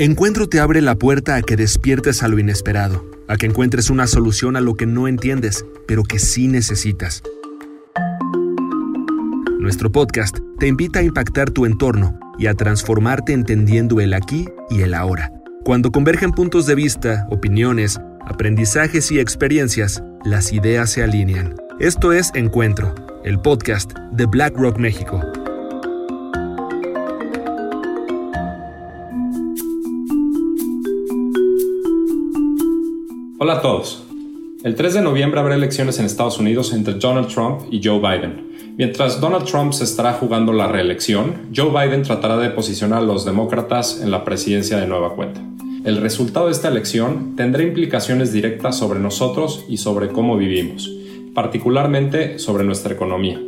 Encuentro te abre la puerta a que despiertes a lo inesperado, a que encuentres una solución a lo que no entiendes, pero que sí necesitas. Nuestro podcast te invita a impactar tu entorno y a transformarte entendiendo el aquí y el ahora. Cuando convergen puntos de vista, opiniones, aprendizajes y experiencias, las ideas se alinean. Esto es Encuentro, el podcast de BlackRock México. Hola a todos. El 3 de noviembre habrá elecciones en Estados Unidos entre Donald Trump y Joe Biden. Mientras Donald Trump se estará jugando la reelección, Joe Biden tratará de posicionar a los demócratas en la presidencia de nueva cuenta. El resultado de esta elección tendrá implicaciones directas sobre nosotros y sobre cómo vivimos, particularmente sobre nuestra economía.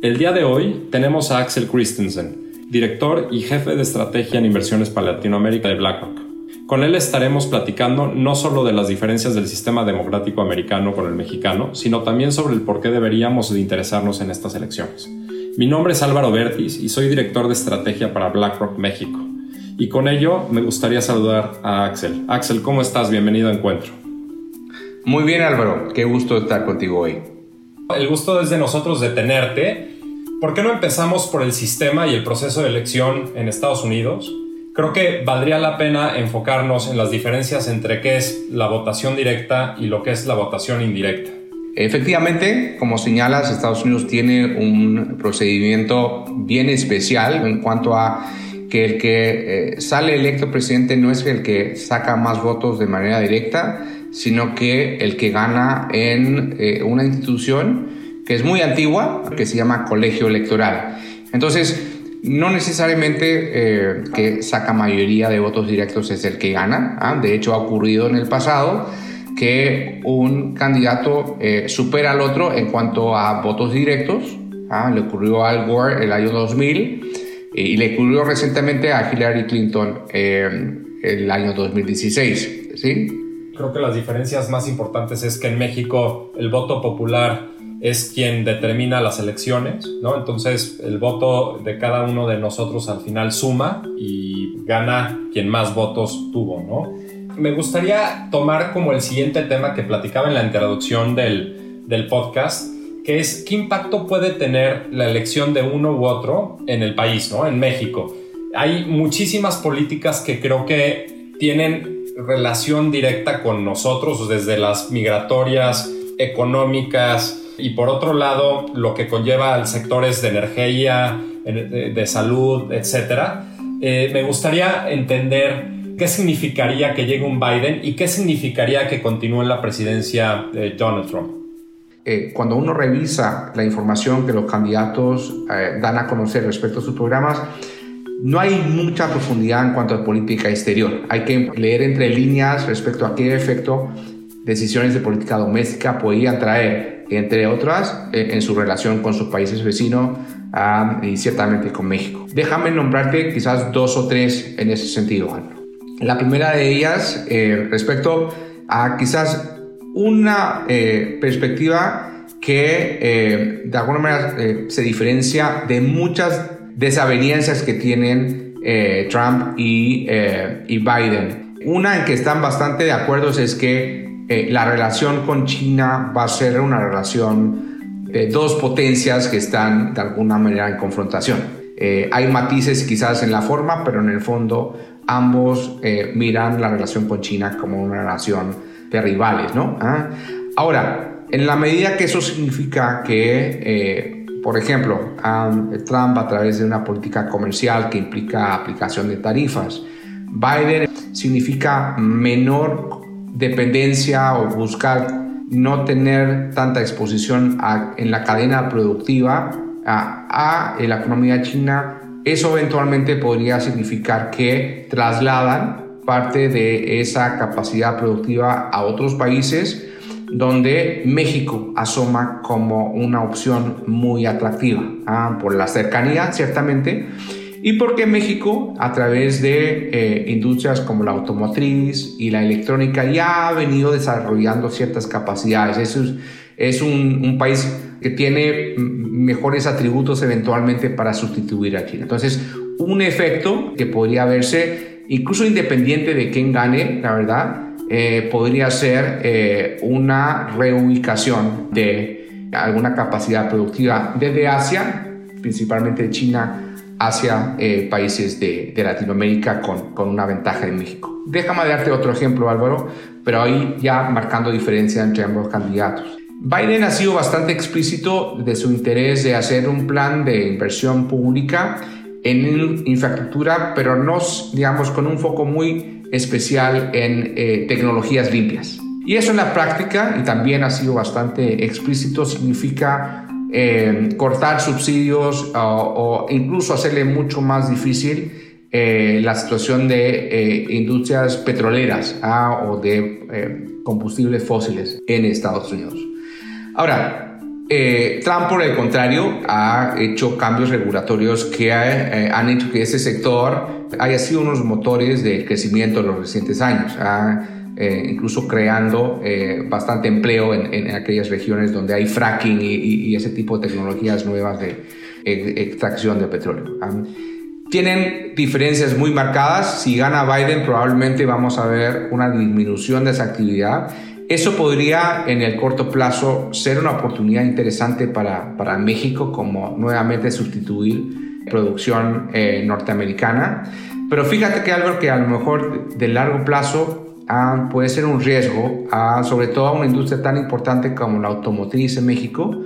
El día de hoy tenemos a Axel Christensen, director y jefe de estrategia en inversiones para Latinoamérica de BlackRock. Con él estaremos platicando no solo de las diferencias del sistema democrático americano con el mexicano, sino también sobre el por qué deberíamos de interesarnos en estas elecciones. Mi nombre es Álvaro Bertis y soy director de estrategia para BlackRock México. Y con ello me gustaría saludar a Axel. Axel, ¿cómo estás? Bienvenido a Encuentro. Muy bien Álvaro, qué gusto estar contigo hoy. El gusto es de nosotros de tenerte. ¿Por qué no empezamos por el sistema y el proceso de elección en Estados Unidos? Creo que valdría la pena enfocarnos en las diferencias entre qué es la votación directa y lo que es la votación indirecta. Efectivamente, como señalas, Estados Unidos tiene un procedimiento bien especial en cuanto a que el que eh, sale electo presidente no es el que saca más votos de manera directa, sino que el que gana en eh, una institución que es muy antigua, que se llama colegio electoral. Entonces, no necesariamente eh, que saca mayoría de votos directos es el que gana. ¿ah? De hecho, ha ocurrido en el pasado que un candidato eh, supera al otro en cuanto a votos directos. ¿ah? Le ocurrió a Al Gore el año 2000 y le ocurrió recientemente a Hillary Clinton eh, el año 2016. ¿sí? Creo que las diferencias más importantes es que en México el voto popular es quien determina las elecciones, ¿no? Entonces el voto de cada uno de nosotros al final suma y gana quien más votos tuvo, ¿no? Me gustaría tomar como el siguiente tema que platicaba en la introducción del, del podcast, que es qué impacto puede tener la elección de uno u otro en el país, ¿no? En México. Hay muchísimas políticas que creo que tienen relación directa con nosotros, desde las migratorias, económicas, y por otro lado lo que conlleva al sectores de energía, de, salud, etc. Eh, me gustaría entender qué significaría que llegue un Biden y qué significaría que continúe en la presidencia de Donald Trump. Eh, cuando uno revisa la información que los candidatos eh, dan a conocer respecto a sus programas, no hay mucha profundidad en cuanto a política exterior. Hay que leer entre líneas respecto a qué efecto decisiones de política doméstica podían traer entre otras, eh, en su relación con sus países vecinos y ciertamente con México. Déjame nombrarte quizás dos o tres en ese sentido. La primera de ellas, eh, respecto a quizás una eh, perspectiva que de alguna manera se diferencia de muchas desavenencias que tienen Trump y, y Biden. Una en que están bastante de acuerdo es que eh, la relación con China va a ser una relación de dos potencias que están de alguna manera en confrontación. Eh, hay matices quizás en la forma, pero en el fondo ambos eh, miran la relación con China como una relación de rivales, ¿no? Ah, ahora, en la medida que eso significa que, por ejemplo, Trump a través de una política comercial que implica aplicación de tarifas, Biden significa menor dependencia o buscar no tener tanta exposición en la cadena productiva a, la economía china, eso eventualmente podría significar que trasladan parte de esa capacidad productiva a otros países donde México asoma como una opción muy atractiva ¿ah? por la cercanía ciertamente y porque México, a través de eh, industrias como la automotriz y la electrónica, ya ha venido desarrollando ciertas capacidades. Es, es un, un, país que tiene mejores atributos eventualmente para sustituir a China. Entonces, un efecto que podría verse incluso independiente de quién gane, la verdad, eh, podría ser eh, una reubicación de alguna capacidad productiva desde Asia, principalmente China, hacia eh, países de, Latinoamérica con, con, una ventaja en México. Déjame darte otro ejemplo, Álvaro, pero ahí ya marcando diferencia entre ambos candidatos. Biden ha sido bastante explícito de su interés de hacer un plan de inversión pública en infraestructura, pero no, digamos, con un foco muy especial en eh, tecnologías limpias. Y eso en la práctica, y también ha sido bastante explícito, significa eh, cortar subsidios o, incluso hacerle mucho más difícil eh, la situación de industrias petroleras ah, o de combustibles fósiles en Estados Unidos. Ahora, eh, Trump, por el contrario, ha hecho cambios regulatorios que eh, han hecho que ese sector haya sido unos motores de crecimiento en los recientes años, eh, incluso creando bastante empleo en, aquellas regiones donde hay fracking y, ese tipo de tecnologías nuevas de extracción de petróleo. tienen diferencias muy marcadas. Si gana Biden, probablemente vamos a ver una disminución de esa actividad eso podría en el corto plazo ser una oportunidad interesante para, para México como nuevamente sustituir producción eh, norteamericana. Pero fíjate que algo que a lo mejor de largo plazo ah, puede ser un riesgo, ah, sobre todo a una industria tan importante como la automotriz en México,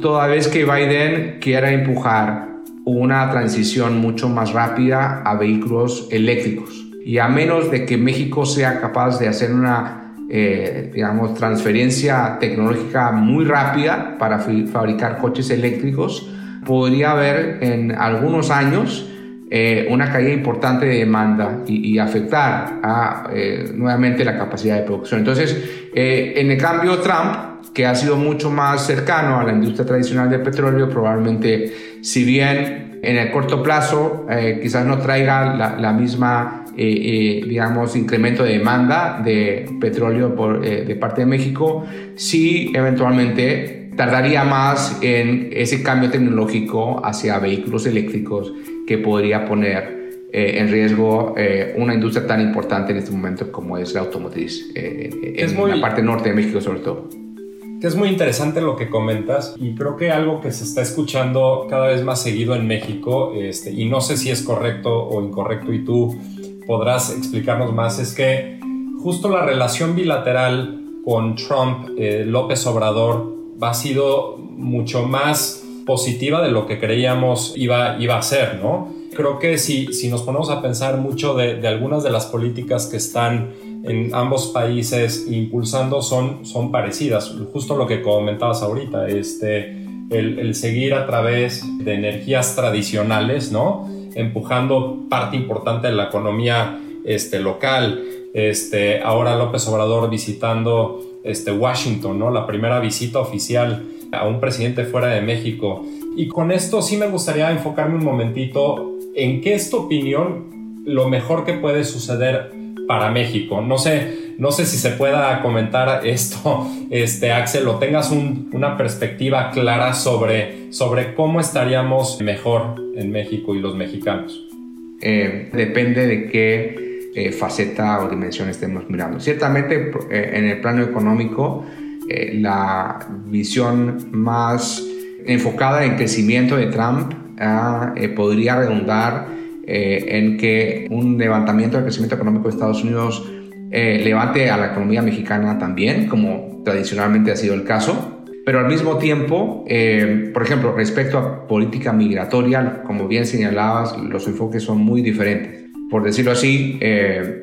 toda vez que Biden quiera empujar una transición mucho más rápida a vehículos eléctricos. Y a menos de que México sea capaz de hacer una eh, digamos, transferencia tecnológica muy rápida para fabricar coches eléctricos, podría haber en algunos años eh, una caída importante de demanda y, afectar a, eh, nuevamente la capacidad de producción. Entonces, en el cambio, Trump, que ha sido mucho más cercano a la industria tradicional del petróleo, probablemente, si bien en el corto plazo quizás no traiga la, la misma eh, eh, digamos, incremento de demanda de petróleo por, eh, de parte de México, sí eventualmente tardaría más en ese cambio tecnológico hacia vehículos eléctricos que podría poner en riesgo una industria tan importante en este momento como es la automotriz, en la parte norte de México sobre todo. Que es muy interesante lo que comentas y creo que algo que se está escuchando cada vez más seguido en México, este, y no sé si es correcto o incorrecto y tú podrás explicarnos más es que justo la relación bilateral con Trump, eh, López Obrador, ha sido mucho más positiva de lo que creíamos iba, iba a ser, ¿no? Creo que si, si nos ponemos a pensar mucho de, algunas de las políticas que están en ambos países impulsando son, son parecidas, justo lo que comentabas ahorita, este, el seguir a través de energías tradicionales, ¿no? empujando parte importante de la economía este, local. Este, ahora López Obrador visitando este, Washington, ¿no? La primera visita oficial a un presidente fuera de México. Y con esto sí me gustaría enfocarme un momentito en qué es tu opinión lo mejor que puede suceder para México. No sé, no sé si se pueda comentar esto, este, Axel, o tengas una perspectiva clara sobre, sobre cómo estaríamos mejor en México y los mexicanos. Eh, depende de qué eh, faceta o dimensión estemos mirando. Ciertamente, eh, en el plano económico, la visión más enfocada en crecimiento de Trump ah, podría redundar eh, en que un levantamiento del crecimiento económico de Estados Unidos eh, levante a la economía mexicana también, como tradicionalmente ha sido el caso. Pero al mismo tiempo, eh, por ejemplo, respecto a política migratoria, como bien señalabas, los enfoques son muy diferentes. Por decirlo así,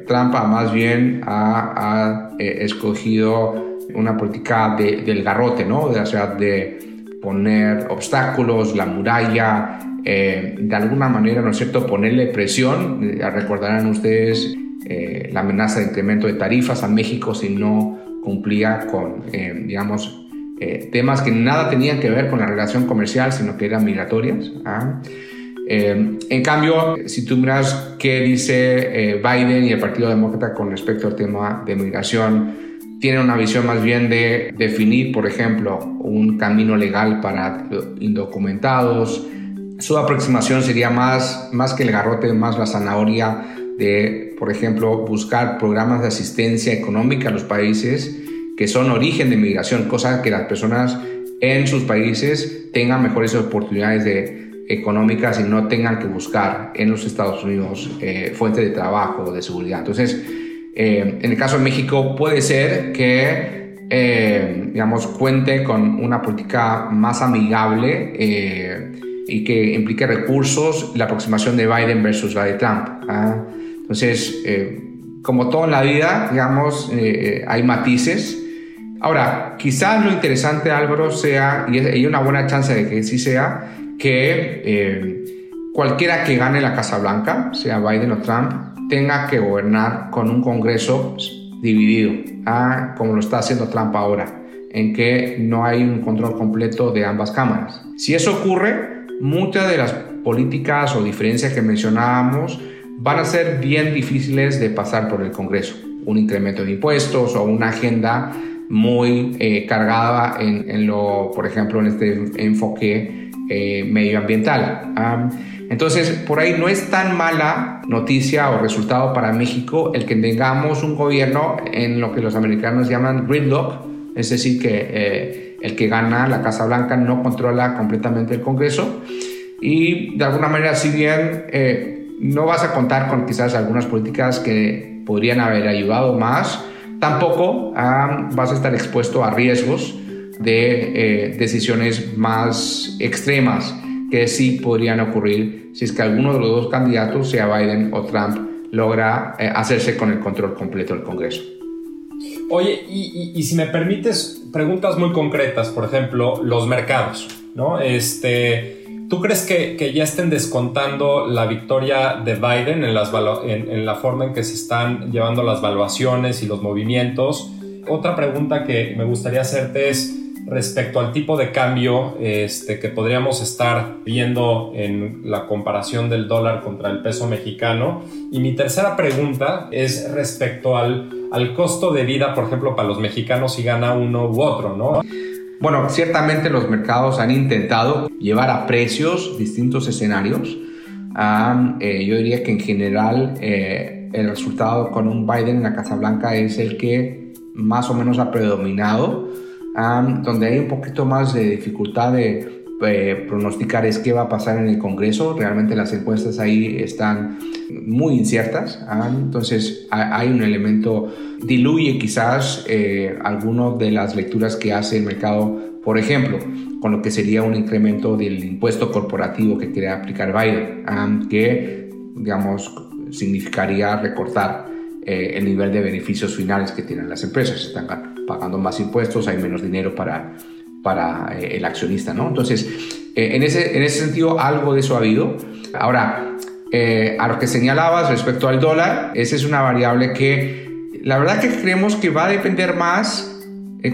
Trump más bien ha, escogido una política del garrote, ¿no? Sea, de poner obstáculos, la muralla, eh, de alguna manera, ¿no es cierto?, ponerle presión. Eh, recordarán ustedes eh, la amenaza de incremento de tarifas a México si no cumplía con, digamos, temas que nada tenían que ver con la relación comercial, sino que eran migratorias. ¿ah? en cambio, si tú miras qué dice Biden y el Partido Demócrata con respecto al tema de migración, tiene una visión más bien de definir, por ejemplo, un camino legal para indocumentados, su aproximación sería más, más que el garrote, más la zanahoria de, por ejemplo, buscar programas de asistencia económica a los países que son origen de migración, cosa que las personas en sus países tengan mejores oportunidades de, económicas y no tengan que buscar en los Estados Unidos eh, fuentes de trabajo o de seguridad. Entonces, eh, en el caso de México puede ser que, eh, digamos, cuente con una política más amigable y que implique recursos, la aproximación de Biden versus la de Trump. ¿ah? Entonces, como todo en la vida, digamos, hay matices. Ahora, quizás lo interesante, Álvaro, sea, y hay una buena chance de que sí sea, que eh, cualquiera que gane la Casa Blanca, sea Biden o Trump, tenga que gobernar con un Congreso dividido, ¿ah? como lo está haciendo Trump ahora, en que no hay un control completo de ambas cámaras. Si eso ocurre, muchas de las políticas o diferencias que mencionábamos van a ser bien difíciles de pasar por el Congreso. Un incremento de impuestos o una agenda muy eh, cargada en, en, lo, por ejemplo, en este enfoque eh, medioambiental. entonces, por ahí no es tan mala noticia o resultado para México el que tengamos un gobierno en lo que los americanos llaman gridlock, es decir, que eh, el que gana la Casa Blanca no controla completamente el Congreso y de alguna manera, si bien eh, no vas a contar con quizás algunas políticas que podrían haber ayudado más, tampoco vas a estar expuesto a riesgos de eh, decisiones más extremas que sí podrían ocurrir si es que alguno de los dos candidatos, sea Biden o Trump, logra eh, hacerse con el control completo del Congreso. Oye, y, si me permites preguntas muy concretas, por ejemplo, los mercados, ¿no? Este, ¿Tú crees que, que ya estén descontando la victoria de Biden en, las, en, en la forma en que se están llevando las valuaciones y los movimientos? Otra pregunta que me gustaría hacerte es, respecto al tipo de cambio este, que podríamos estar viendo en la comparación del dólar contra el peso mexicano. Y mi tercera pregunta es respecto al, al costo de vida, por ejemplo, para los mexicanos si gana uno u otro, ¿no? Bueno, ciertamente los mercados han intentado llevar a precios distintos escenarios. Eh, yo diría que en general eh, el resultado con un Biden en la Casa Blanca es el que más o menos ha predominado donde hay un poquito más de dificultad de eh, pronosticar es qué va a pasar en el Congreso. Realmente las encuestas ahí están muy inciertas. entonces hay un elemento, diluye quizás eh, algunas de las lecturas que hace el mercado, por ejemplo, con lo que sería un incremento del impuesto corporativo que quiere aplicar Biden, que digamos significaría recortar eh, el nivel de beneficios finales que tienen las empresas. Están pagando más impuestos, hay menos dinero para, para eh, el accionista, ¿no? Entonces, eh, en, ese, en ese sentido, algo de eso ha habido. Ahora, eh, a lo que señalabas respecto al dólar, esa es una variable que la verdad que creemos que va a depender más,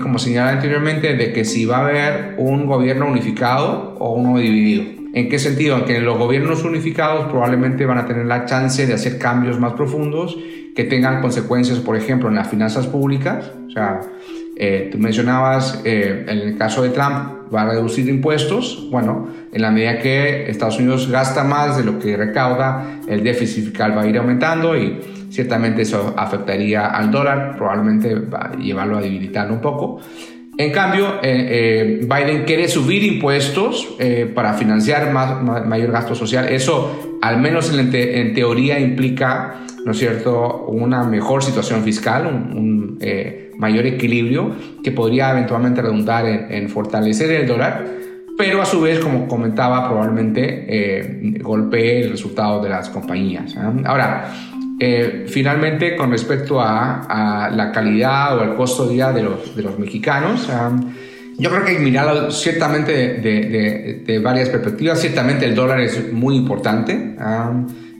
como señalaba anteriormente, de que si va a haber un gobierno unificado o uno dividido. ¿En qué sentido? En que los gobiernos unificados probablemente van a tener la chance de hacer cambios más profundos que tengan consecuencias, por ejemplo, en las finanzas públicas. O sea, eh, tú mencionabas, eh, en el caso de Trump, va a reducir impuestos. Bueno, en la medida que Estados Unidos gasta más de lo que recauda, el déficit fiscal va a ir aumentando y ciertamente eso afectaría al dólar, probablemente va a llevarlo a debilitar un poco. En cambio, eh, Biden quiere subir impuestos para financiar más, mayor gasto social. Eso, al menos en, en teoría, implica ¿no es cierto?, una mejor situación fiscal, un, eh, mayor equilibrio que podría eventualmente redundar en, fortalecer el dólar, pero a su vez, como comentaba, probablemente eh, golpee el resultado de las compañías. Ahora, eh, finalmente, con respecto a, la calidad o el costo día de los, de los mexicanos, yo creo que hay que mirarlo ciertamente de, de, varias perspectivas. Ciertamente el dólar es muy importante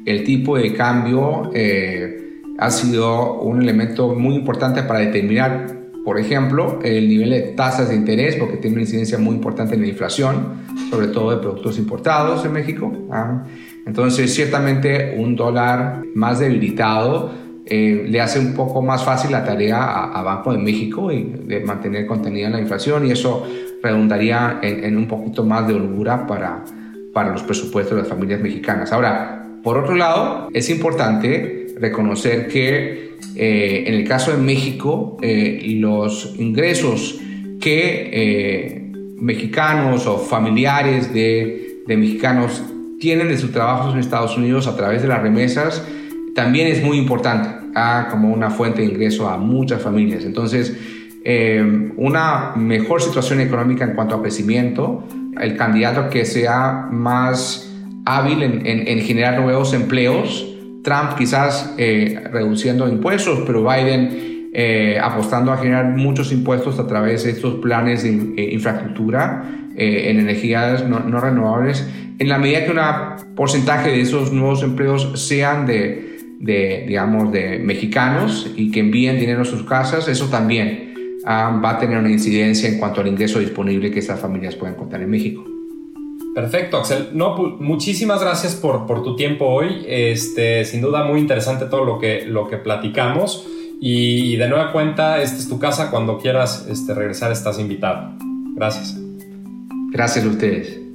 el tipo de cambio eh, ha sido un elemento muy importante para determinar, por ejemplo, el nivel de tasas de interés, porque tiene una incidencia muy importante en la inflación, sobre todo de productos importados en México. ¿ah? Entonces, ciertamente un dólar más debilitado eh, le hace un poco más fácil la tarea a, Banco de México y de mantener contenida la inflación y eso redundaría en, en un poquito más de holgura para, para los presupuestos de las familias mexicanas. Ahora, Por otro lado, es importante reconocer que eh, en el caso de México, eh, los ingresos que eh, mexicanos o familiares de, de mexicanos tienen de sus trabajos en Estados Unidos a través de las remesas también es muy importante ah, como una fuente de ingreso a muchas familias. Entonces, eh, una mejor situación económica en cuanto a crecimiento, el candidato que sea más hábil en, generar nuevos empleos, Trump quizás eh, reduciendo impuestos, pero Biden eh, apostando a generar muchos impuestos a través de estos planes de infraestructura en energías no, no, renovables, en la medida que un porcentaje de esos nuevos empleos sean de de, digamos, de mexicanos y que envíen dinero a sus casas, eso también ah, va a tener una incidencia en cuanto al ingreso disponible que esas familias pueden contar en México. Perfecto, Axel. No, muchísimas gracias por, por tu tiempo hoy. Este, sin duda muy interesante todo lo que, lo que platicamos. Y de nueva cuenta, esta es tu casa. Cuando quieras este, regresar, estás invitado. Gracias. Gracias a ustedes.